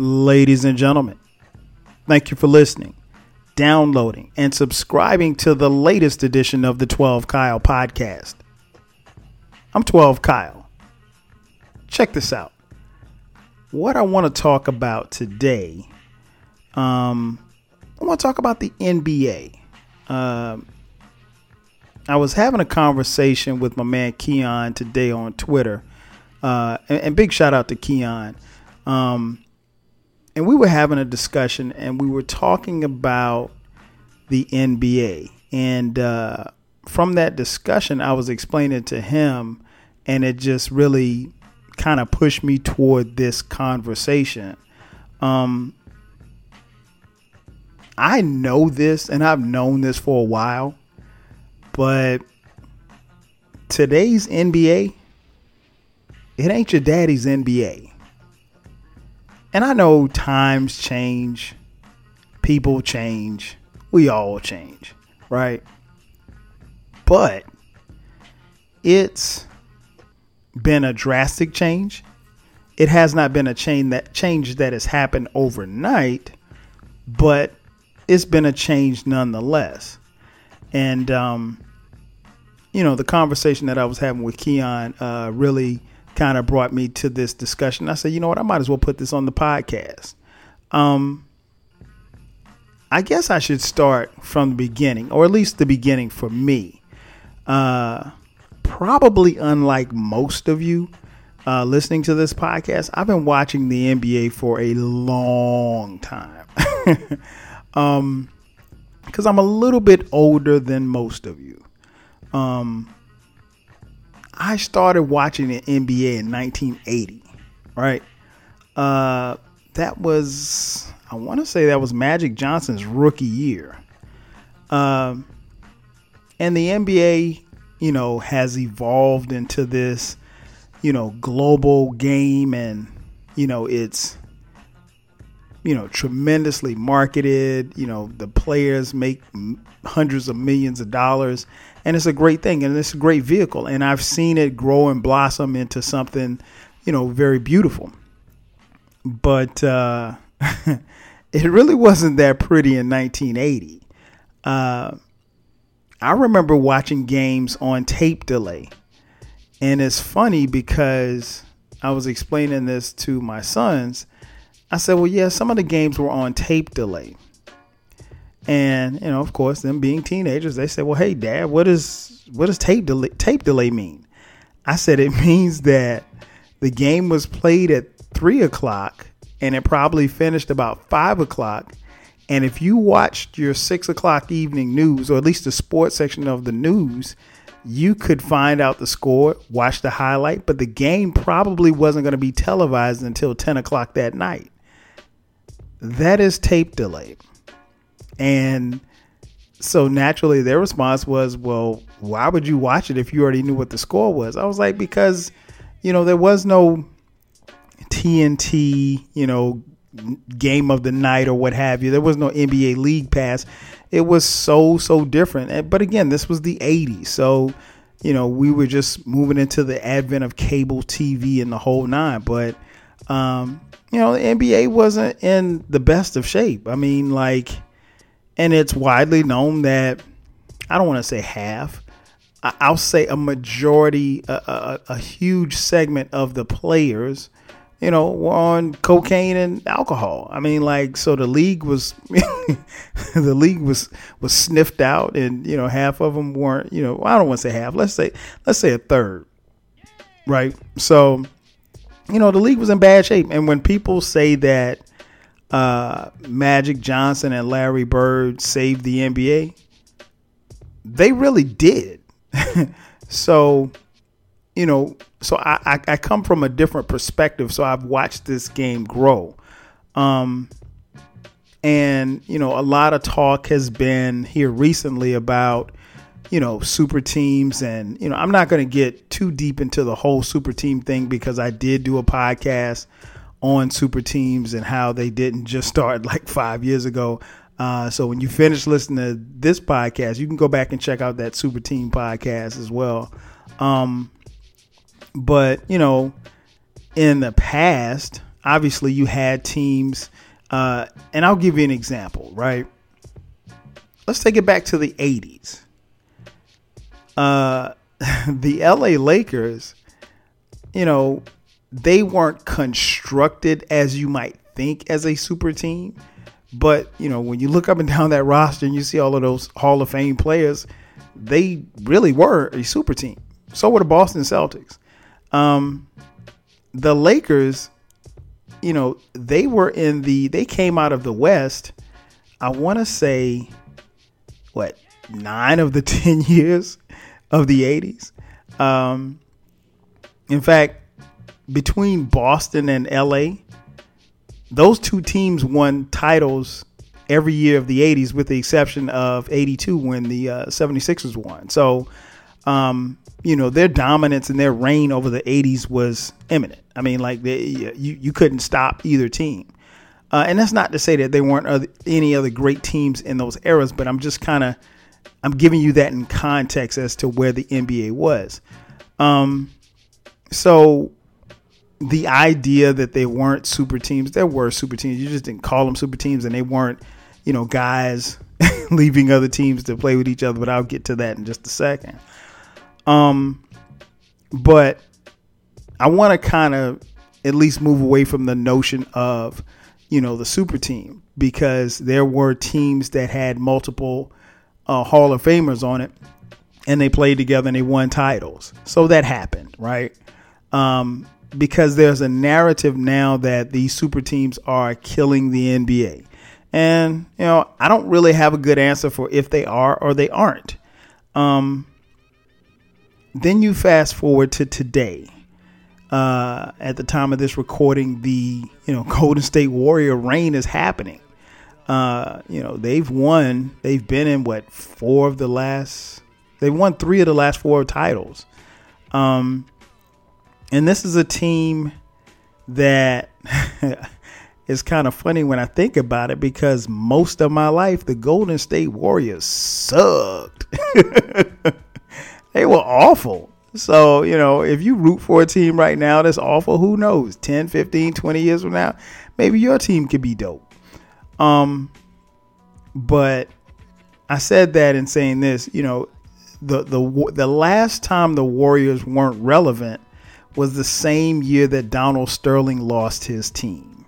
Ladies and gentlemen, thank you for listening, downloading, and subscribing to the latest edition of the 12 Kyle podcast. I'm 12 Kyle. Check this out. What I want to talk about today, um, I want to talk about the NBA. Um, I was having a conversation with my man Keon today on Twitter, uh, and, and, big shout out to Keon. Um, and we were having a discussion, and we were talking about the NBA. And uh, from that discussion, I was explaining to him, and it just really kind of pushed me toward this conversation. Um, I know this, and I've known this for a while, but today's NBA, it ain't your daddy's NBA. And I know times change, people change, we all change, right? But it's been a drastic change. It has not been a change that change that has happened overnight, but it's been a change nonetheless. And um, you know, the conversation that I was having with Keon uh, really kind of brought me to this discussion. I said, you know what, I might as well put this on the podcast. Um, I guess I should start from the beginning, or at least the beginning for me. Uh, probably unlike most of you uh, listening to this podcast, I've been watching the NBA for a long time. um, because I'm a little bit older than most of you. Um, I started watching the NBA in 1980, right? Uh, that was I want to say that was Magic Johnson's rookie year. Um, and the NBA, you know, has evolved into this, you know, global game, and you know, it's you know tremendously marketed. You know, the players make hundreds of millions of dollars and it's a great thing and it's a great vehicle and i've seen it grow and blossom into something you know very beautiful. But uh, it really wasn't that pretty in 1980 uh, i remember watching games on tape delay. And it's funny because i was explaining this to my sons. I said well yeah some of the games were on tape delay and you know, of course, them being teenagers, they said, "Well, hey, Dad, what is what does tape delay, tape delay mean?" I said it means that the game was played at three o'clock and it probably finished about five o'clock. And if you watched your six o'clock evening news, or at least the sports section of the news, you could find out the score, watch the highlight, but the game probably wasn't going to be televised until 10 o'clock that night. That is tape delay. And so naturally, their response was, well, why would you watch it if you already knew what the score was? I was like, because, you know, there was no TNT, you know, game of the night or what have you. There was no NBA League Pass. It was so, so different. But again, this was the 80s. So, you know, we were just moving into the advent of cable TV and the whole nine. But, um, you know, the NBA wasn't in the best of shape. I mean, like, and it's widely known that I don't want to say half, I'll say a majority, a, a, a, huge segment of the players, you know, were on cocaine and alcohol. I mean, like, so the league was, the league was was sniffed out, and you know, half of them weren't. You know, I don't want to say half. Let's say, let's say a third, right? So, you know, the league was in bad shape, and when people say that uh, Magic Johnson and Larry Bird saved the NBA, they really did. so, you know, so I, I, I, come from a different perspective. So I've watched this game grow. Um, and, you know, a lot of talk has been here recently about, you know, super teams. And, you know, I'm not going to get too deep into the whole super team thing because I did do a podcast on super teams and how they didn't just start like five years ago. Uh, so when you finish listening to this podcast, you can go back and check out that super team podcast as well. Um, but you know, in the past, obviously you had teams, uh, and I'll give you an example, right? Let's take it back to the 80s. Uh, the LA Lakers, you know, they weren't constructed as you might think as a super team. But, you know, when you look up and down that roster and you see all of those Hall of Fame players, they really were a super team. So were the Boston Celtics. Um, the Lakers, you know, they were in the, they came out of the West, I want to say, what, nine of the 10 years of the 80s. Um, in fact, between Boston and LA, those two teams won titles every year of the 80s, with the exception of 82 when the uh, 76ers won. So, um, you know, their dominance and their reign over the 80s was imminent. I mean, like, they, you, you couldn't stop either team. Uh, and that's not to say that there weren't other, any other great teams in those eras, but I'm just kind of I'm giving you that in context as to where the NBA was. Um, so the idea that they weren't super teams, there were super teams. You just didn't call them super teams, and they weren't, you know, guys leaving other teams to play with each other. But I'll get to that in just a second. Um, but I want to kind of at least move away from the notion of, you know, the super team because there were teams that had multiple uh, Hall of Famers on it, and they played together and they won titles. So that happened, right? Um, because there's a narrative now that these super teams are killing the NBA. And, you know, I don't really have a good answer for if they are or they aren't. Um, then you fast forward to today. Uh, at the time of this recording, the you know Golden State Warrior reign is happening. Uh, you know, they've won. They've been in what four of the last. They won three of the last four titles. Um, and this is a team that is kind of funny when I think about it because most of my life the Golden State Warriors sucked. they were awful. So, you know, if you root for a team right now that's awful, who knows? 10, 15, 20 years from now, maybe your team could be dope. Um, but I said that in saying this, you know, the the the last time the Warriors weren't relevant was the same year that Donald Sterling lost his team.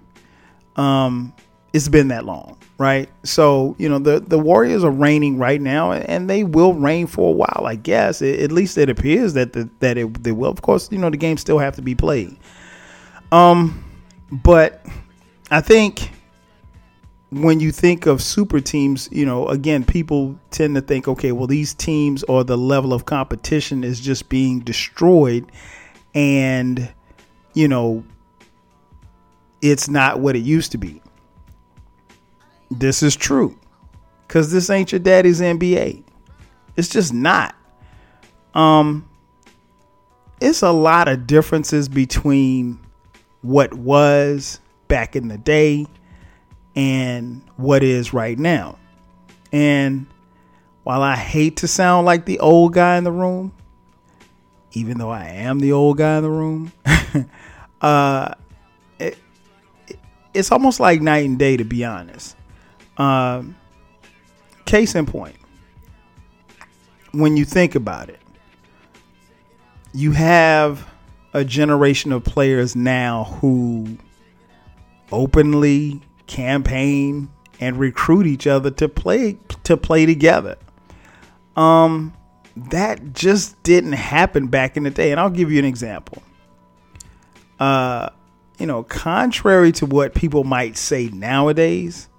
Um, it's been that long, right? So you know the the Warriors are reigning right now, and they will reign for a while, I guess. It, at least it appears that the, that it, they will. Of course, you know the games still have to be played. Um, but I think when you think of super teams, you know, again, people tend to think, okay, well, these teams or the level of competition is just being destroyed, and you know, it's not what it used to be. This is true because this ain't your daddy's NBA. It's just not. Um, it's a lot of differences between what was back in the day and what is right now. And while I hate to sound like the old guy in the room, even though I am the old guy in the room, uh, it, it, it's almost like night and day, to be honest. Um, case in point, when you think about it, you have a generation of players now who openly campaign and recruit each other to play to play together. Um that just didn't happen back in the day and I'll give you an example. Uh you know, contrary to what people might say nowadays,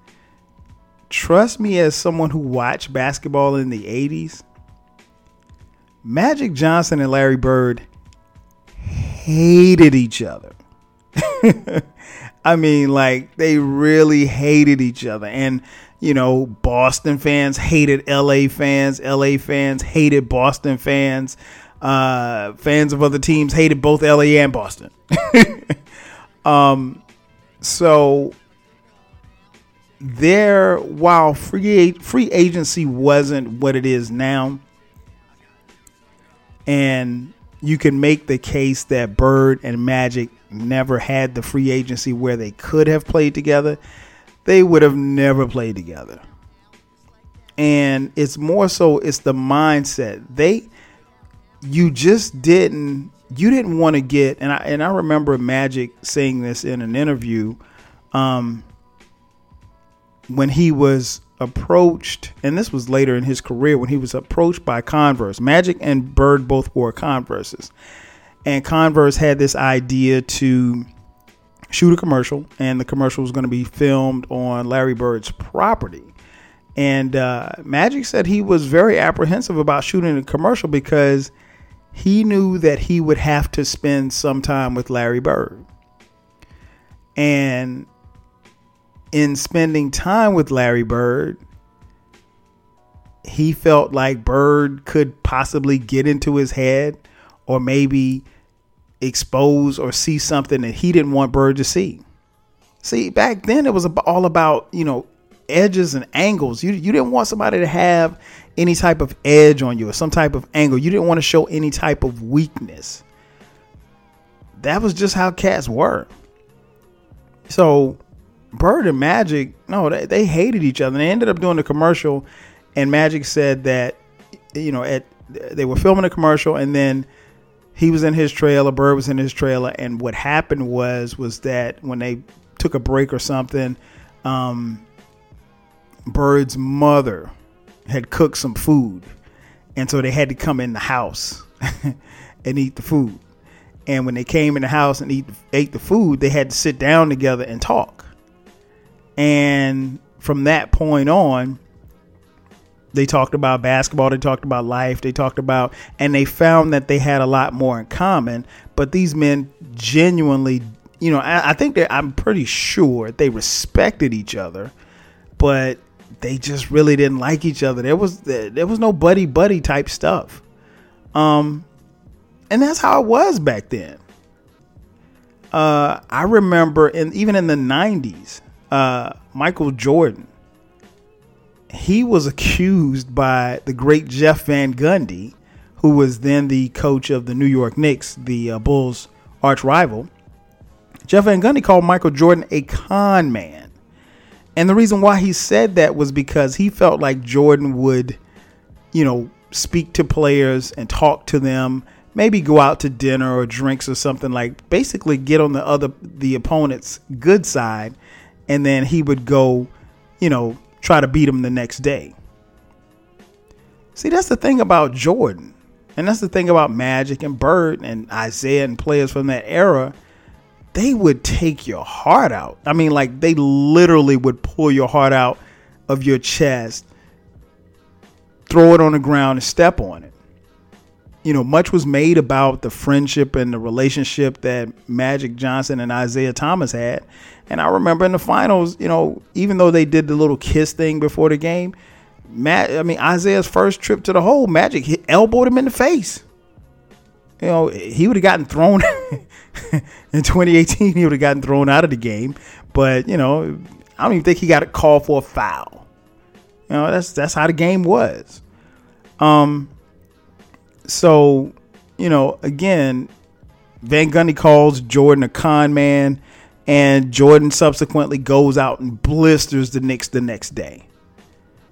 trust me as someone who watched basketball in the 80s, Magic Johnson and Larry Bird hated each other. I mean, like they really hated each other. And, you know, Boston fans hated LA fans, LA fans hated Boston fans. Uh, fans of other teams hated both LA and Boston. um, so there, while free free agency wasn't what it is now, and you can make the case that Bird and Magic never had the free agency where they could have played together, they would have never played together. And it's more so it's the mindset. They you just didn't you didn't want to get and I and I remember Magic saying this in an interview um when he was approached and this was later in his career when he was approached by Converse. Magic and Bird both wore Converses. And Converse had this idea to shoot a commercial and the commercial was going to be filmed on Larry Bird's property. And uh, Magic said he was very apprehensive about shooting a commercial because he knew that he would have to spend some time with Larry Bird. And in spending time with Larry Bird, he felt like Bird could possibly get into his head or maybe expose or see something that he didn't want Bird to see. See, back then it was all about, you know, edges and angles. You you didn't want somebody to have any type of edge on you or some type of angle. You didn't want to show any type of weakness. That was just how cats were. So Bird and Magic, no, they, they hated each other. They ended up doing a commercial, and Magic said that, you know, at they were filming a commercial, and then he was in his trailer, Bird was in his trailer, and what happened was was that when they took a break or something, um, Bird's mother had cooked some food, and so they had to come in the house and eat the food. And when they came in the house and eat ate the food, they had to sit down together and talk. And from that point on, they talked about basketball, they talked about life, they talked about, and they found that they had a lot more in common. But these men genuinely, you know, I, I think that I'm pretty sure they respected each other, but they just really didn't like each other. There was there was no buddy buddy type stuff. Um and that's how it was back then. Uh I remember and even in the 90s, uh Michael Jordan he was accused by the great Jeff Van Gundy, who was then the coach of the New York Knicks, the uh, Bulls' arch rival. Jeff Van Gundy called Michael Jordan a con man. And the reason why he said that was because he felt like Jordan would, you know, speak to players and talk to them, maybe go out to dinner or drinks or something like basically get on the other the opponent's good side and then he would go, you know, try to beat him the next day. See, that's the thing about Jordan. And that's the thing about Magic and Bird and Isiah and players from that era they would take your heart out. I mean, like they literally would pull your heart out of your chest, throw it on the ground, and step on it. You know, much was made about the friendship and the relationship that Magic Johnson and Isiah Thomas had. And I remember in the finals, you know, even though they did the little kiss thing before the game, Matt, I mean, Isiah's first trip to the hole, Magic hit, elbowed him in the face. You know, he would have gotten thrown in 2018, he would have gotten thrown out of the game. But you know, I don't even think he got a call for a foul. You know, that's that's how the game was. Um. So, you know, again, Van Gundy calls Jordan a con man, and Jordan subsequently goes out and blisters the Knicks the next day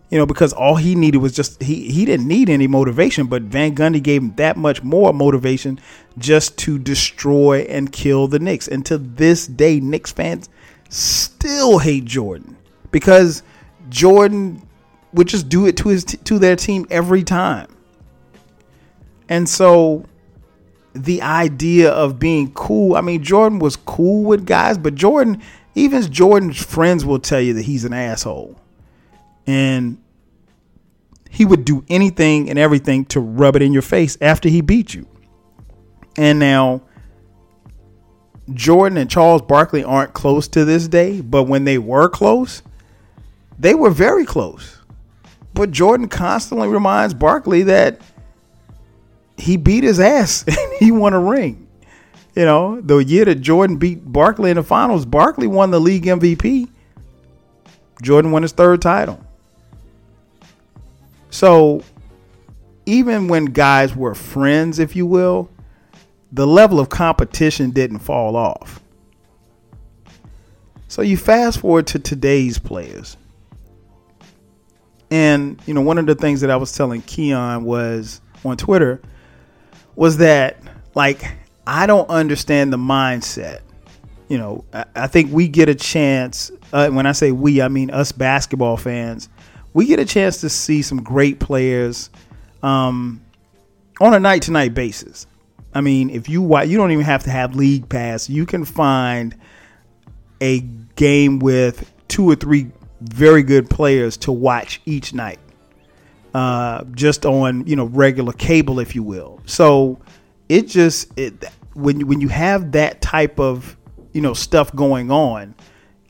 you know, because all he needed was just he he didn't need any motivation, but Van Gundy gave him that much more motivation just to destroy and kill the Knicks. And to this day, Knicks fans still hate Jordan because Jordan would just do it to his to their team every time. And so the idea of being cool, I mean Jordan was cool with guys, but Jordan even Jordan's friends will tell you that he's an asshole and he would do anything and everything to rub it in your face after he beat you. And now Jordan and Charles Barkley aren't close to this day, but when they were close, they were very close. But Jordan constantly reminds Barkley that he beat his ass and he won a ring. You know, the year that Jordan beat Barkley in the finals, Barkley won the league MVP. Jordan won his third title. So even when guys were friends, if you will, the level of competition didn't fall off. So you fast forward to today's players. And, you know, one of the things that I was telling Keon was on Twitter was that, like, I don't understand the mindset. You know, I, I think we get a chance. Uh, when I say we, I mean us basketball fans. We get a chance to see some great players um, on a night to night basis. I mean, if you watch, you don't even have to have league pass. You can find a game with two or three very good players to watch each night, uh, just on you know regular cable, if you will. So it just it, when when you have that type of you know stuff going on,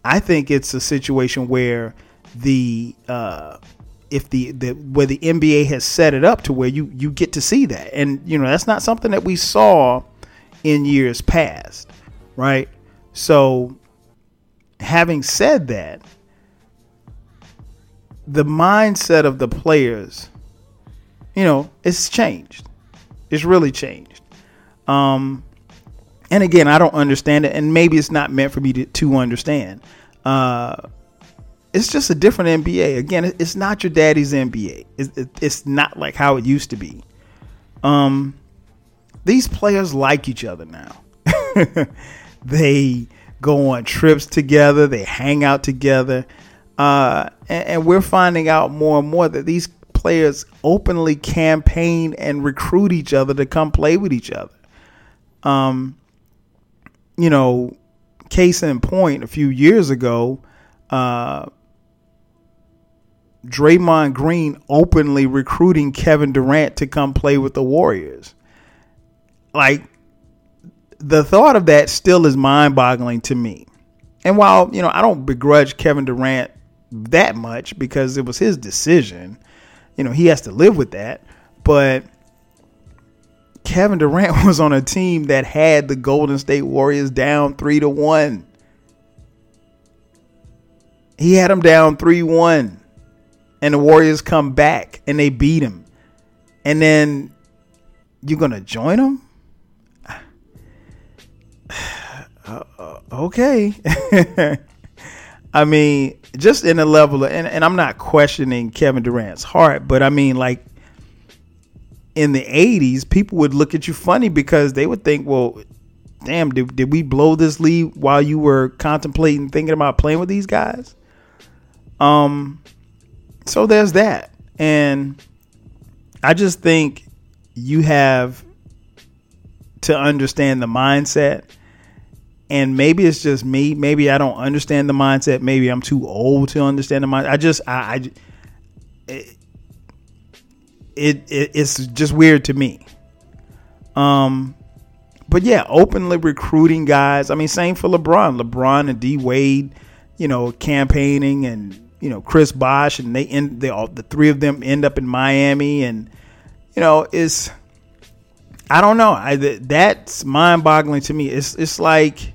I think it's a situation where the uh, if the, the where the NBA has set it up to where you you get to see that, and you know that's not something that we saw in years past, right? So, having said that, the mindset of the players, you know, it's changed. It's really changed. Um, and again, I don't understand it, and maybe it's not meant for me to, to understand. Uh, it's just a different NBA. Again, it's not your daddy's NBA. It's, it's not like how it used to be. Um, these players like each other now. they go on trips together. They hang out together, uh, and, and we're finding out more and more that these players openly campaign and recruit each other to come play with each other. Um, you know, case in point, a few years ago, uh, Draymond Green openly recruiting Kevin Durant to come play with the Warriors. Like the thought of that still is mind-boggling to me. And while, you know, I don't begrudge Kevin Durant that much because it was his decision, you know, he has to live with that, but Kevin Durant was on a team that had the Golden State Warriors down 3 to 1. He had them down 3-1 and the Warriors come back and they beat him, and then you're gonna join them? Uh, uh, okay. I mean, just in a level of, and, and I'm not questioning Kevin Durant's heart, but I mean, like in the 80s, people would look at you funny because they would think, well, damn, did, did we blow this lead while you were contemplating thinking about playing with these guys? Um, so there's that. And I just think you have to understand the mindset. And maybe it's just me. Maybe I don't understand the mindset. Maybe I'm too old to understand the mindset. I just, I, I it, it, it, it's just weird to me. Um, but yeah, openly recruiting guys. I mean, same for LeBron. LeBron and D Wade, you know, campaigning and you know Chris Bosh, and they end they all the three of them end up in Miami, and you know it's I don't know. I that's mind boggling to me. It's it's like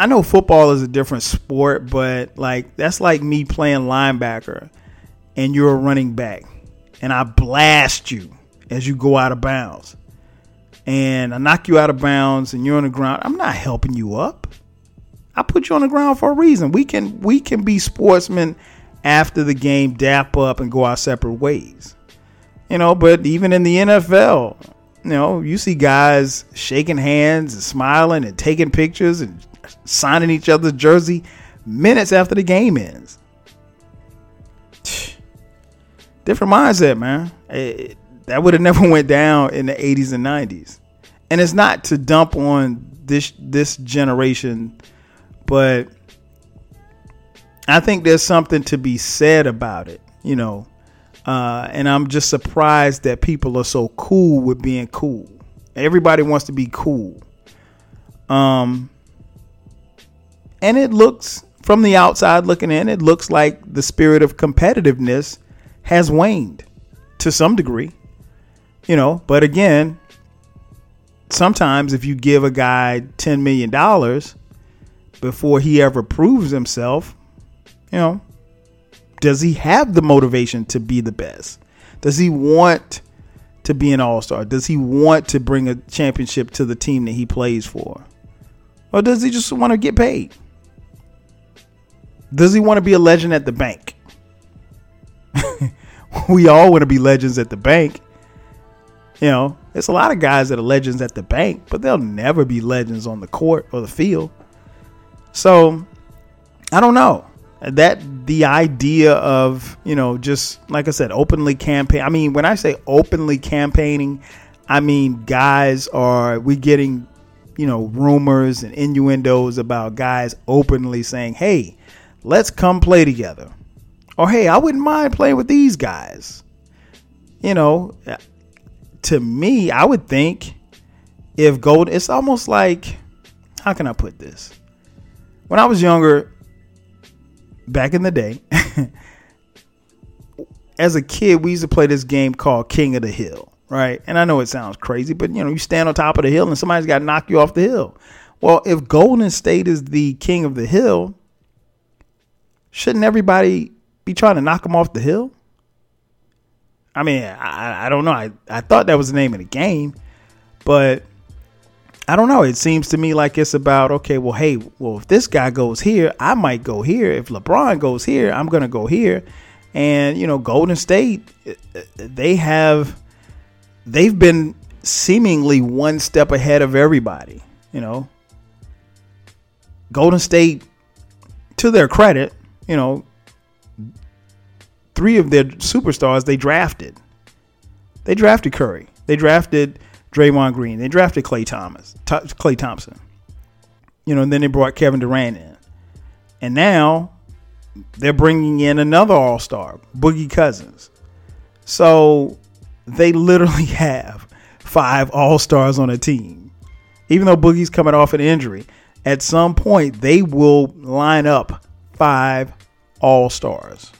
I know football is a different sport, but like that's like me playing linebacker, and you're a running back, and I blast you as you go out of bounds, and I knock you out of bounds, and you're on the ground. I'm not helping you up. I put you on the ground for a reason. We can we can be sportsmen after the game, dap up and go our separate ways. You know, but even in the NFL, you know, you see guys shaking hands and smiling and taking pictures and signing each other's jersey minutes after the game ends. Different mindset, man. It, that would have never went down in the 80s and 90s. And it's not to dump on this this generation but I think there's something to be said about it, you know. Uh, and I'm just surprised that people are so cool with being cool. Everybody wants to be cool. Um, and it looks from the outside looking in, it looks like the spirit of competitiveness has waned to some degree. You know, but again, sometimes if you give a guy $10 million, before he ever proves himself, you know, does he have the motivation to be the best? Does he want to be an all star? Does he want to bring a championship to the team that he plays for? Or does he just want to get paid? Does he want to be a legend at the bank? we all want to be legends at the bank. You know, there's a lot of guys that are legends at the bank, but they'll never be legends on the court or the field. So, I don't know. That the idea of, you know, just like I said, openly campaign. I mean, when I say openly campaigning, I mean guys are we getting, you know, rumors and innuendos about guys openly saying, "Hey, let's come play together." Or, "Hey, I wouldn't mind playing with these guys." You know, to me, I would think if gold, it's almost like, how can I put this? When I was younger, back in the day, as a kid, we used to play this game called King of the Hill, right? And I know it sounds crazy, but you know, you stand on top of the hill and somebody's got to knock you off the hill. Well, if Golden State is the king of the hill, shouldn't everybody be trying to knock them off the hill? I mean, I, I don't know. I, I thought that was the name of the game, but I don't know. It seems to me like it's about okay. Well, hey, well, if this guy goes here, I might go here. If LeBron goes here, I'm gonna go here. And you know, Golden State, uh, uh, they have, they've been seemingly one step ahead of everybody. You know, Golden State, to their credit, you know, three of their superstars they drafted. They drafted Curry. They drafted Draymond Green. They drafted Klay Thomas, Klay Thompson. You know, and then they brought Kevin Durant in, and now they're bringing in another All Star, Boogie Cousins. So they literally have five All Stars on a team. Even though Boogie's coming off an injury, at some point they will line up five All Stars.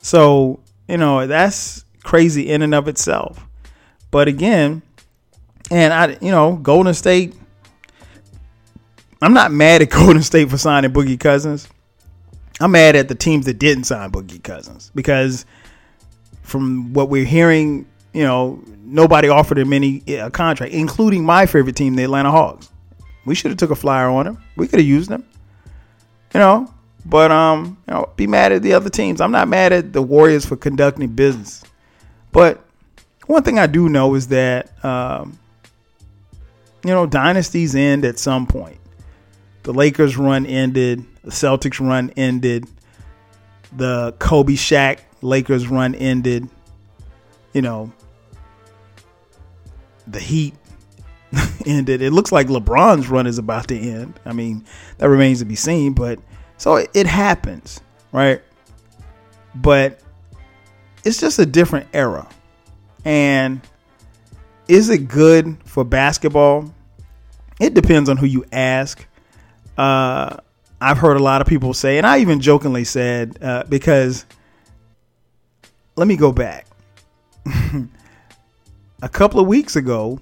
So, you know, that's crazy in and of itself. But again, and I, you know, Golden State, I'm not mad at Golden State for signing Boogie Cousins. I'm mad at the teams that didn't sign Boogie Cousins because from what we're hearing, you know, nobody offered him any eh, a contract, including my favorite team, the Atlanta Hawks. We should have took a flyer on him. We could have used him. You know, but um, you know, be mad at the other teams. I'm not mad at the Warriors for conducting business. But one thing I do know is that um, you know, dynasties end at some point. The Lakers run ended, the Celtics run ended, the Kobe Shaq Lakers run ended. You know, the Heat ended. It looks like LeBron's run is about to end. I mean, that remains to be seen, but so it, happens, right? But it's just a different era. And is it good for basketball? It depends on who you ask. Uh, I've heard a lot of people say, and I even jokingly said, uh, because let me go back. a couple of weeks ago,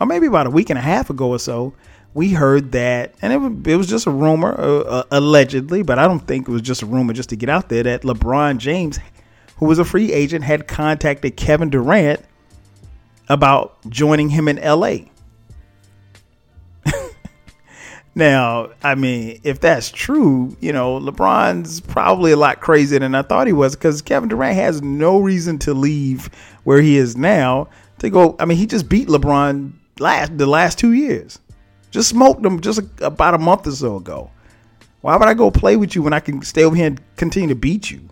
or maybe about a week and a half ago or so, we heard that, and it it was just a rumor, uh, uh, allegedly, but I don't think it was just a rumor just to get out there that LeBron James, who was a free agent, had contacted Kevin Durant about joining him in LA. now, I mean, if that's true, you know, LeBron's probably a lot crazier than I thought he was because Kevin Durant has no reason to leave where he is now to go. I mean, he just beat LeBron last the last two years. Just smoked them just about a month or so ago. Why would I go play with you when I can stay over here and continue to beat you?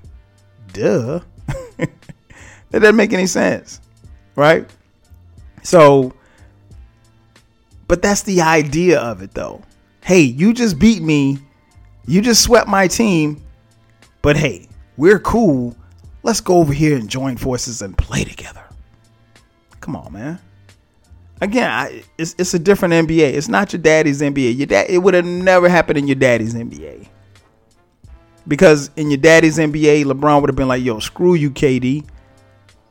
Duh. that doesn't make any sense. Right? So, but that's the idea of it though. Hey, you just beat me. You just swept my team. But hey, we're cool. Let's go over here and join forces and play together. Come on, man again, I, it's it's a different NBA. It's not your daddy's NBA. Your dad, it would have never happened in your daddy's NBA. Because in your daddy's NBA, LeBron would have been like, "Yo, screw you, KD.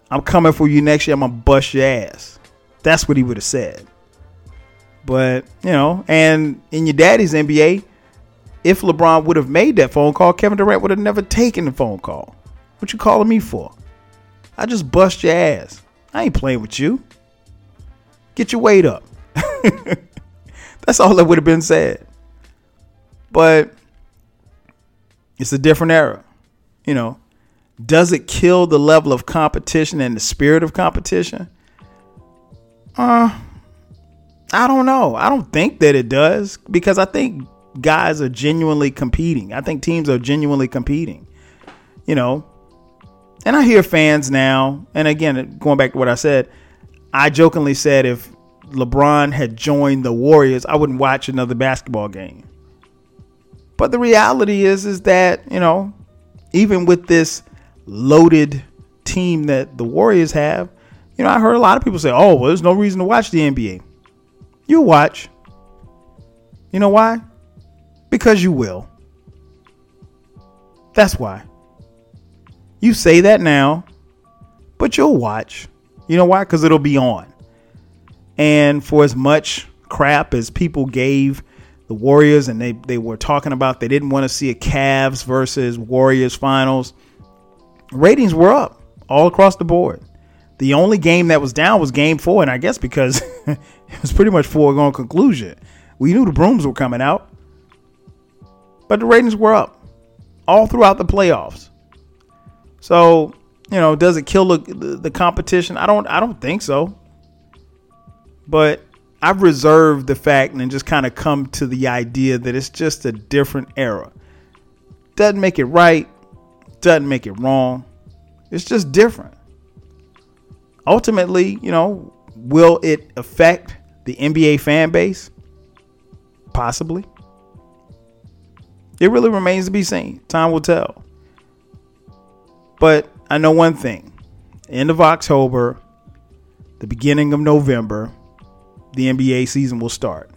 I'm coming for you next year. I'm gonna bust your ass." That's what he would have said. But you know, and in your daddy's NBA, if LeBron would have made that phone call, Kevin Durant would have never taken the phone call. What you calling me for? I just bust your ass. I ain't playing with you. Get your weight up. That's all that would have been said. But it's a different era. You know, does it kill the level of competition and the spirit of competition? Uh, I don't know. I don't think that it does because I think guys are genuinely competing. I think teams are genuinely competing. You know, and I hear fans now, and again, going back to what I said, I jokingly said if LeBron had joined the Warriors, I wouldn't watch another basketball game. But the reality is is that, you know, even with this loaded team that the Warriors have, you know, I heard a lot of people say, "Oh, well, there's no reason to watch the NBA." You watch. You know why? Because you will. That's why. You say that now, but you'll watch. You know why? Because it'll be on. And for as much crap as people gave the Warriors and they, they were talking about they didn't want to see a Cavs versus Warriors finals, ratings were up all across the board. The only game that was down was game four, and I guess because it was pretty much foregone conclusion. We knew the brooms were coming out. But the ratings were up all throughout the playoffs. So, you know, does it kill the, the, competition? I don't I don't think so. But I've reserved the fact and just kind of come to the idea that it's just a different era. Doesn't make it right, doesn't make it wrong. It's just different. Ultimately, you know, will it affect the NBA fan base? Possibly. It really remains to be seen. Time will tell. But I know one thing. End of October, the beginning of November, the NBA season will start.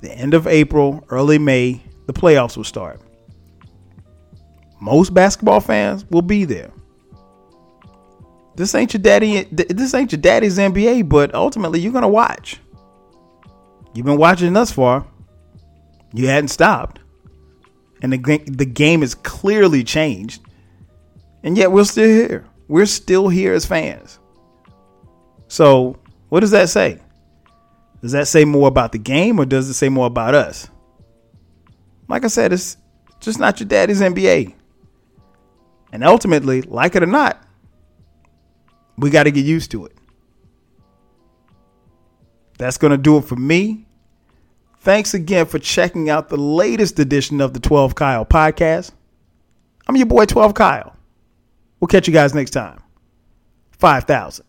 The end of April, early May, the playoffs will start. Most basketball fans will be there. This ain't your daddy. This ain't your daddy's NBA, but ultimately you're gonna watch. You've been watching thus far. You hadn't stopped, and the the game is clearly changed, and yet we're still here. We're still here as fans. So, what does that say? Does that say more about the game or does it say more about us? Like I said, it's just not your daddy's NBA. And ultimately, like it or not, we got to get used to it. That's going to do it for me. Thanks again for checking out the latest edition of the 12 Kyle podcast. I'm your boy 12 Kyle. We'll catch you guys next time. 5,000.